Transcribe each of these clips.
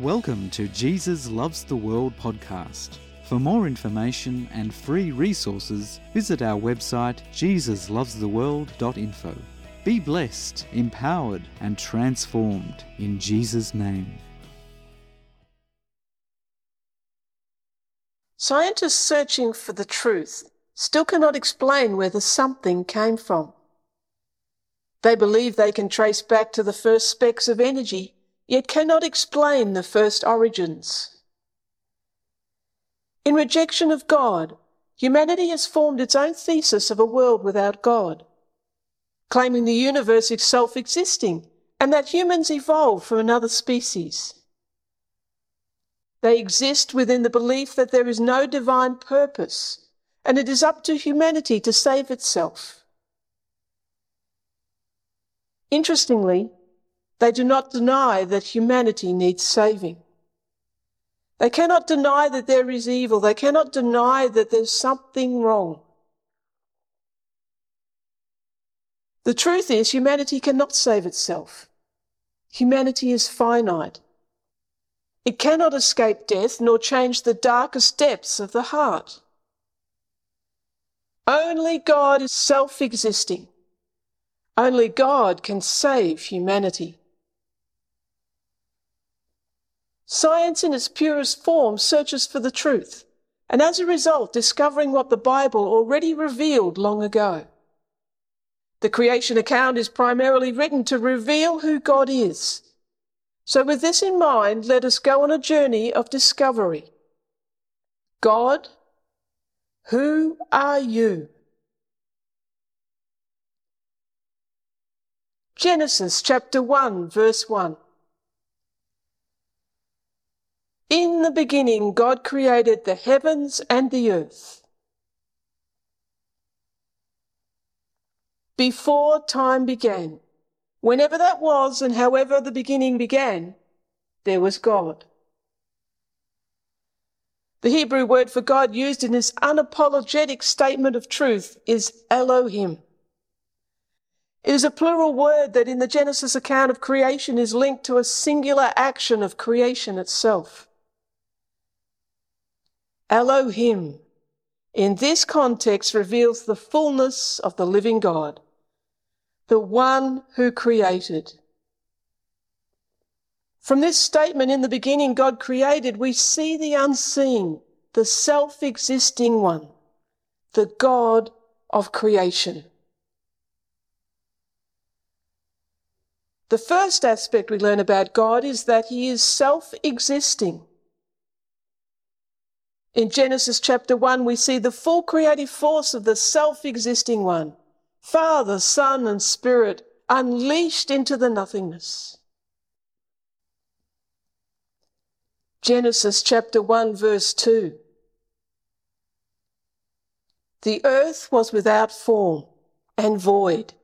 Welcome to Jesus Loves the World podcast. For more information and free resources, visit our website jesuslovestheworld.info. Be blessed, empowered, and transformed in Jesus' name. Scientists searching for the truth still cannot explain where the something came from. They believe they can trace back to the first specks of energy, yet cannot explain the first origins. In rejection of God, humanity has formed its own thesis of a world without God, claiming the universe is self existing and that humans evolved from another species. They exist within the belief that there is no divine purpose and it is up to humanity to save itself. Interestingly, they do not deny that humanity needs saving. They cannot deny that there is evil. They cannot deny that there's something wrong. The truth is, humanity cannot save itself. Humanity is finite. It cannot escape death nor change the darkest depths of the heart. Only God is self existing. Only God can save humanity. Science in its purest form searches for the truth, and as a result, discovering what the Bible already revealed long ago. The creation account is primarily written to reveal who God is. So, with this in mind, let us go on a journey of discovery. God, who are you? Genesis chapter 1, verse 1. In the beginning, God created the heavens and the earth. Before time began, whenever that was and however the beginning began, there was God. The Hebrew word for God used in this unapologetic statement of truth is Elohim. It is a plural word that in the Genesis account of creation is linked to a singular action of creation itself. Elohim, in this context, reveals the fullness of the living God, the one who created. From this statement, in the beginning, God created, we see the unseen, the self existing one, the God of creation. The first aspect we learn about God is that he is self existing. In Genesis chapter 1, we see the full creative force of the self existing one Father, Son, and Spirit unleashed into the nothingness. Genesis chapter 1, verse 2. The earth was without form and void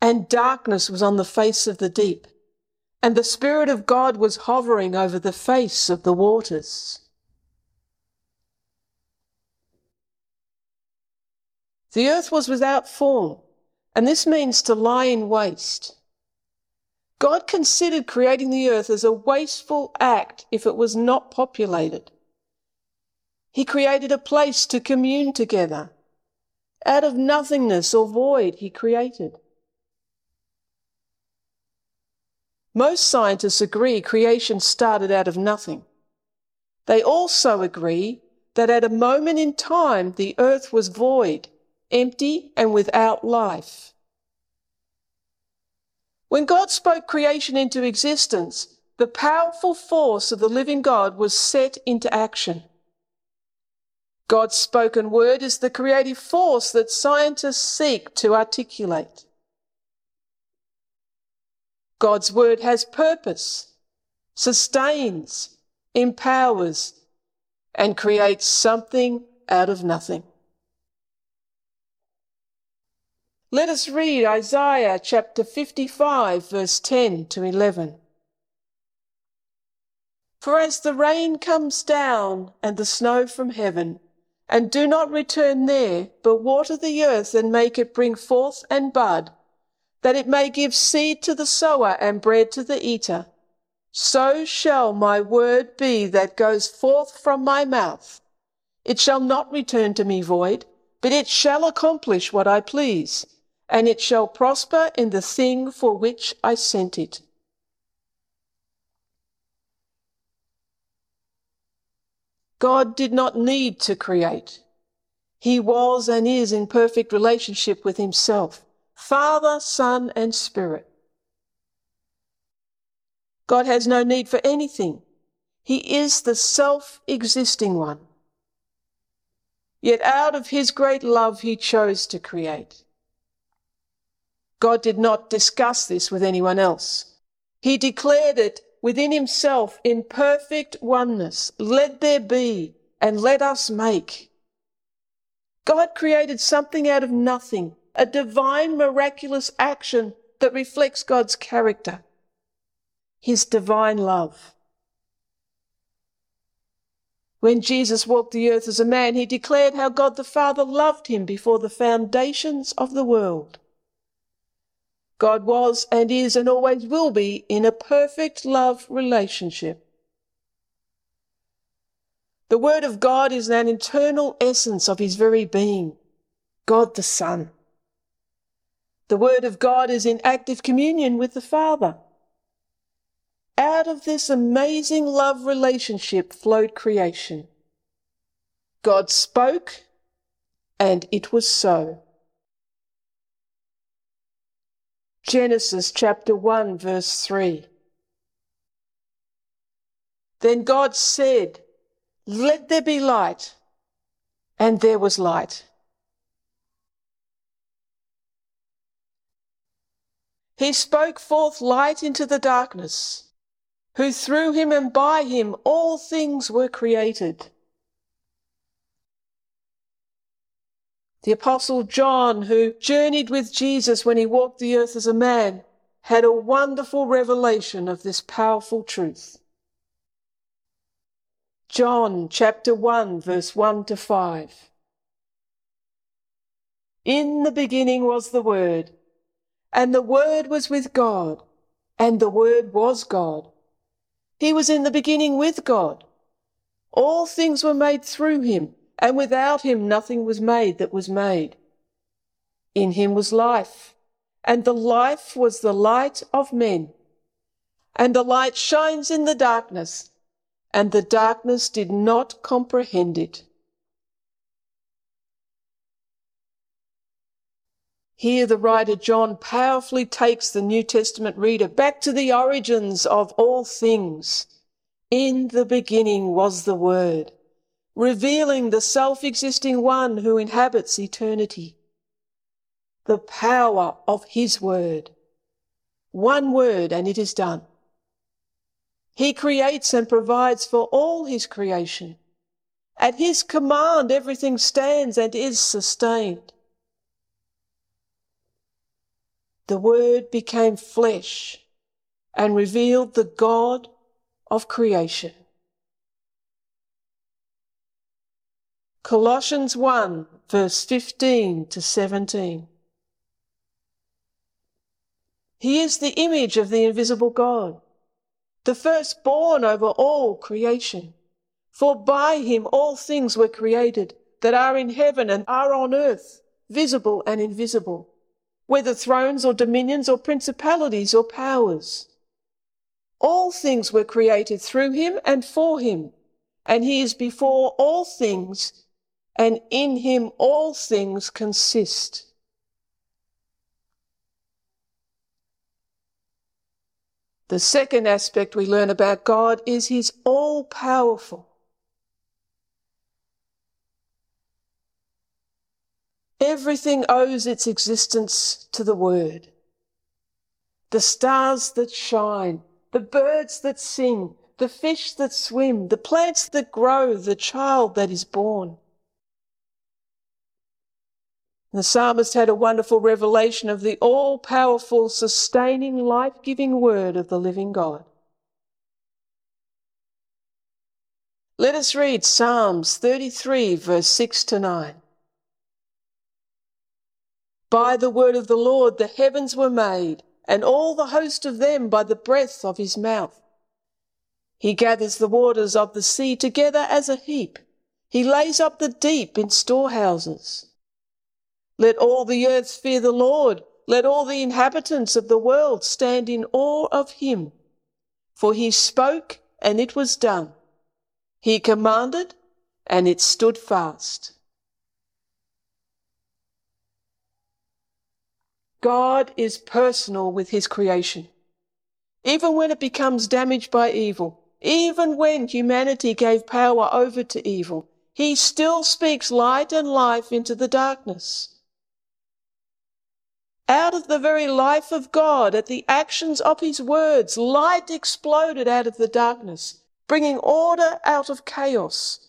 and darkness was on the face of the deep, and the Spirit of God was hovering over the face of the waters. The earth was without form, and this means to lie in waste. God considered creating the earth as a wasteful act if it was not populated. He created a place to commune together. Out of nothingness or void, He created. Most scientists agree creation started out of nothing. They also agree that at a moment in time the earth was void, empty, and without life. When God spoke creation into existence, the powerful force of the living God was set into action. God's spoken word is the creative force that scientists seek to articulate. God's word has purpose, sustains, empowers, and creates something out of nothing. Let us read Isaiah chapter 55, verse 10 to 11. For as the rain comes down and the snow from heaven, and do not return there, but water the earth and make it bring forth and bud, that it may give seed to the sower and bread to the eater. so shall my word be that goes forth from my mouth. It shall not return to me void, but it shall accomplish what I please, and it shall prosper in the thing for which I sent it. God did not need to create. He was and is in perfect relationship with Himself, Father, Son, and Spirit. God has no need for anything. He is the self existing one. Yet out of His great love, He chose to create. God did not discuss this with anyone else. He declared it within himself in perfect oneness. Let there be and let us make. God created something out of nothing, a divine miraculous action that reflects God's character, his divine love. When Jesus walked the earth as a man, he declared how God the Father loved him before the foundations of the world. God was and is and always will be in a perfect love relationship. The Word of God is an internal essence of His very being, God the Son. The Word of God is in active communion with the Father. Out of this amazing love relationship flowed creation. God spoke, and it was so. Genesis chapter 1, verse 3. Then God said, Let there be light, and there was light. He spoke forth light into the darkness, who through him and by him all things were created. The Apostle John, who journeyed with Jesus when he walked the earth as a man, had a wonderful revelation of this powerful truth. John chapter 1, verse 1 to 5. In the beginning was the Word, and the Word was with God, and the Word was God. He was in the beginning with God. All things were made through him and without him nothing was made that was made. In him was life, and the life was the light of men. And the light shines in the darkness, and the darkness did not comprehend it. Here, the writer John powerfully takes the New Testament reader back to the origins of all things. In the beginning was the Word revealing the self existing one who inhabits eternity. The power of his word. One word and it is done. He creates and provides for all his creation. At his command, everything stands and is sustained. The Word became flesh and revealed the God of creation. Colossians 1, verse 15 to 17. He is the image of the invisible God, the firstborn over all creation. For by him all things were created that are in heaven and are on earth, visible and invisible, whether thrones or dominions or principalities or powers. All things were created through him and for him, and he is before all things and in him all things consist. The second aspect we learn about God is He's all powerful. Everything owes its existence to the Word. The stars that shine, the birds that sing, the fish that swim, the plants that grow, the child that is born. The psalmist had a wonderful revelation of the all powerful, sustaining, life giving word of the living God. Let us read Psalms 33, verse 6 to 9. By the word of the Lord the heavens were made, and all the host of them by the breath of his mouth. He gathers the waters of the sea together as a heap. He lays up the deep in storehouses. Let all the earth fear the Lord. Let all the inhabitants of the world stand in awe of him. For he spoke, and it was done. He commanded, and it stood fast. God is personal with his creation. Even when it becomes damaged by evil, even when humanity gave power over to evil, he still speaks light and life into the darkness. Out of the very life of God, at the actions of his words, light exploded out of the darkness, bringing order out of chaos.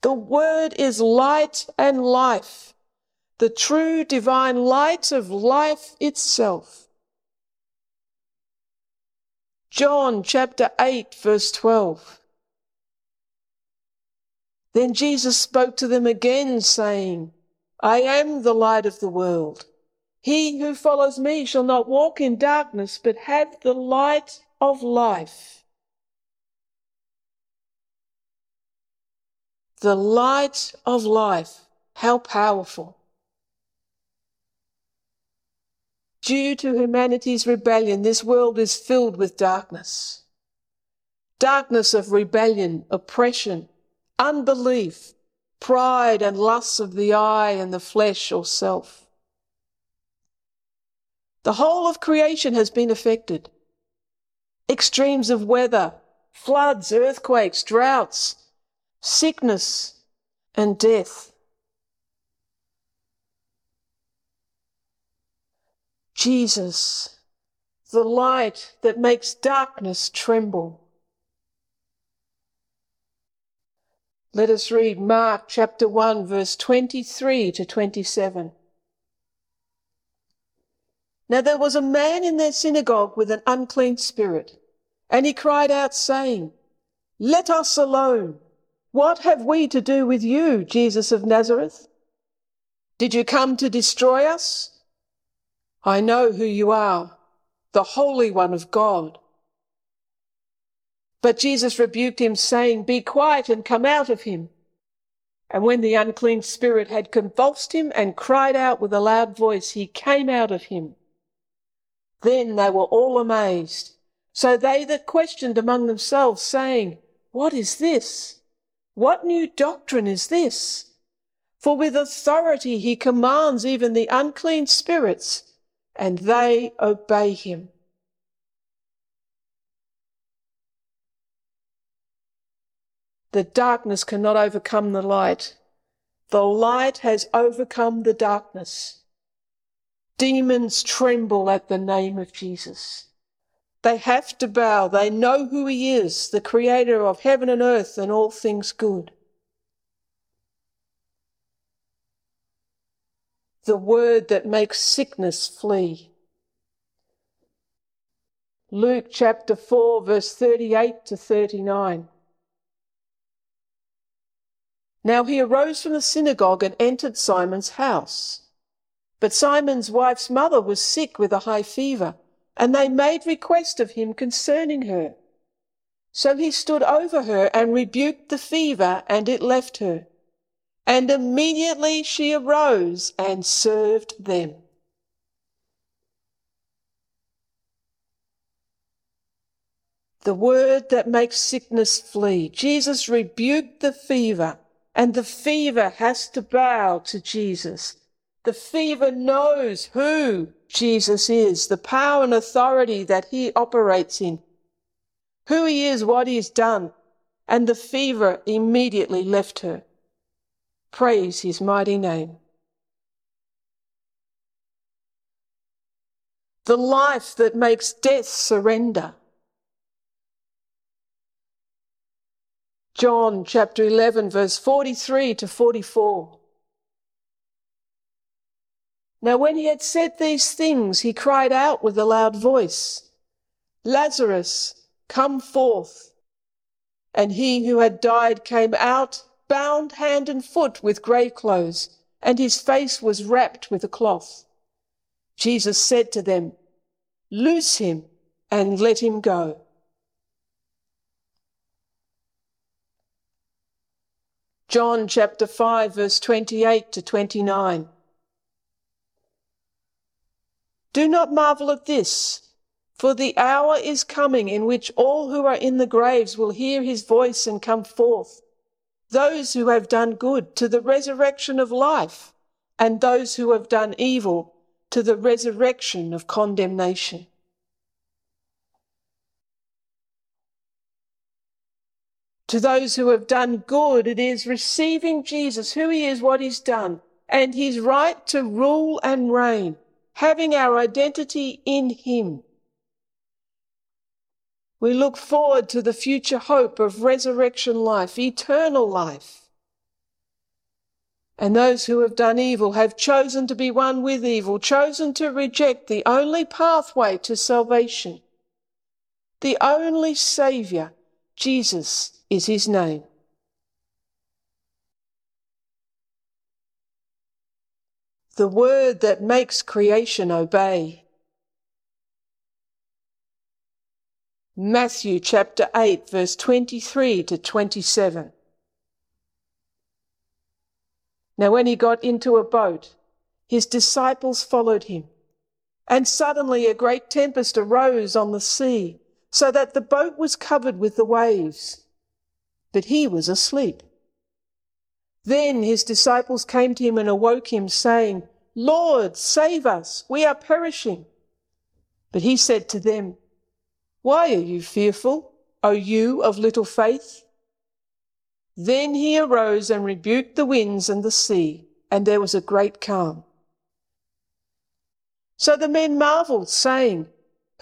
The word is light and life, the true divine light of life itself. John chapter 8, verse 12. Then Jesus spoke to them again, saying, I am the light of the world. He who follows me shall not walk in darkness, but have the light of life. The light of life. How powerful. Due to humanity's rebellion, this world is filled with darkness. Darkness of rebellion, oppression, unbelief, pride and lusts of the eye and the flesh or self. The whole of creation has been affected. Extremes of weather, floods, earthquakes, droughts, sickness, and death. Jesus, the light that makes darkness tremble. Let us read Mark chapter 1, verse 23 to 27. Now there was a man in their synagogue with an unclean spirit, and he cried out, saying, Let us alone. What have we to do with you, Jesus of Nazareth? Did you come to destroy us? I know who you are, the Holy One of God. But Jesus rebuked him, saying, Be quiet and come out of him. And when the unclean spirit had convulsed him and cried out with a loud voice, he came out of him. Then they were all amazed. So they that questioned among themselves, saying, What is this? What new doctrine is this? For with authority he commands even the unclean spirits, and they obey him. The darkness cannot overcome the light. The light has overcome the darkness. Demons tremble at the name of Jesus. They have to bow. They know who He is, the Creator of heaven and earth and all things good. The word that makes sickness flee. Luke chapter 4, verse 38 to 39. Now he arose from the synagogue and entered Simon's house. But Simon's wife's mother was sick with a high fever, and they made request of him concerning her. So he stood over her and rebuked the fever, and it left her. And immediately she arose and served them. The word that makes sickness flee. Jesus rebuked the fever, and the fever has to bow to Jesus. The fever knows who Jesus is, the power and authority that he operates in, who he is, what he's done, and the fever immediately left her. Praise his mighty name. The life that makes death surrender. John chapter 11, verse 43 to 44. Now, when he had said these things, he cried out with a loud voice, Lazarus, come forth. And he who had died came out, bound hand and foot with grave clothes, and his face was wrapped with a cloth. Jesus said to them, Loose him and let him go. John chapter 5, verse 28 to 29. Do not marvel at this, for the hour is coming in which all who are in the graves will hear his voice and come forth. Those who have done good to the resurrection of life, and those who have done evil to the resurrection of condemnation. To those who have done good, it is receiving Jesus, who he is, what he's done, and his right to rule and reign, having our identity in him. We look forward to the future hope of resurrection life, eternal life. And those who have done evil have chosen to be one with evil, chosen to reject the only pathway to salvation, the only Saviour, Jesus is his name. The word that makes creation obey. Matthew chapter 8, verse 23 to 27. Now, when he got into a boat, his disciples followed him. And suddenly a great tempest arose on the sea, so that the boat was covered with the waves but he was asleep. Then his disciples came to him and awoke him, saying, Lord, save us, we are perishing. But he said to them, Why are you fearful, O you of little faith? Then he arose and rebuked the winds and the sea, and there was a great calm. So the men marveled, saying,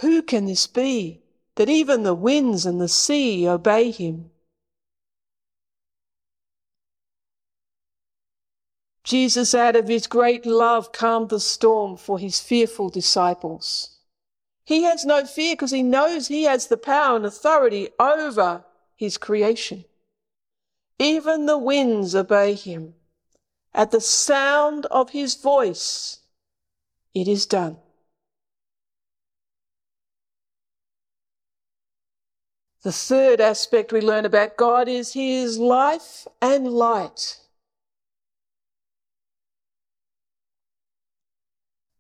Who can this be, that even the winds and the sea obey him? Jesus, out of his great love, calmed the storm for his fearful disciples. He has no fear because he knows he has the power and authority over his creation. Even the winds obey him. At the sound of his voice, it is done. The third aspect we learn about God is his life and light.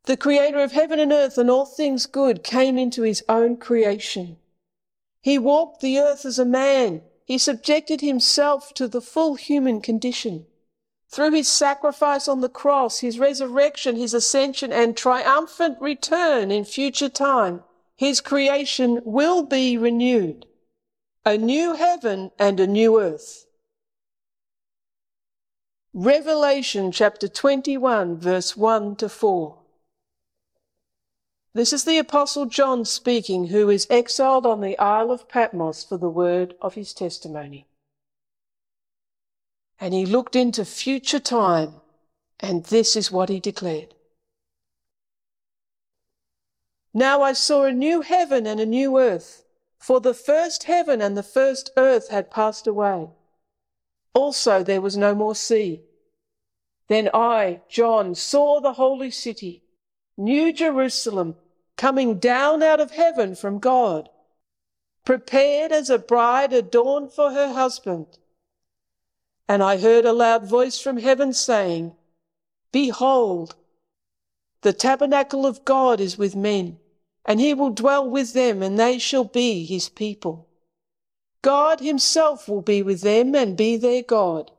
The creator of heaven and earth and all things good came into his own creation. He walked the earth as a man. He subjected himself to the full human condition. Through his sacrifice on the cross, his resurrection, his ascension, and triumphant return in future time, his creation will be renewed. A new heaven and a new earth. Revelation chapter 21, verse 1 to 4. This is the Apostle John speaking, who is exiled on the Isle of Patmos for the word of his testimony. And he looked into future time, and this is what he declared. Now I saw a new heaven and a new earth, for the first heaven and the first earth had passed away. Also there was no more sea. Then I, John, saw the holy city New Jerusalem, coming down out of heaven from God, prepared as a bride adorned for her husband. And I heard a loud voice from heaven saying, Behold, the tabernacle of God is with men, and he will dwell with them, and they shall be his people. God himself will be with them and be their God.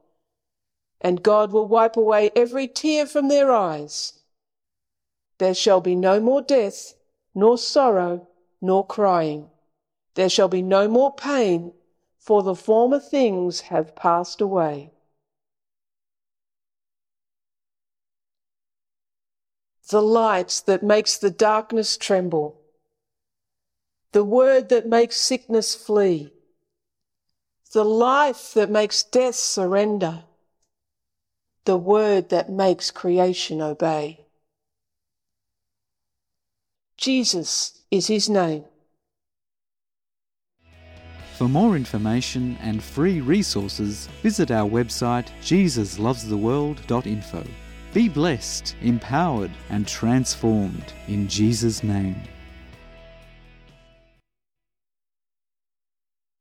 And God will wipe away every tear from their eyes there shall be no more death, nor sorrow, nor crying. There shall be no more pain, for the former things have passed away. The light that makes the darkness tremble, the word that makes sickness flee, the life that makes death surrender, the word that makes creation obey. Jesus is his name. For more information and free resources, visit our website jesuslovestheworld.info. Be blessed, empowered, and transformed in Jesus' name.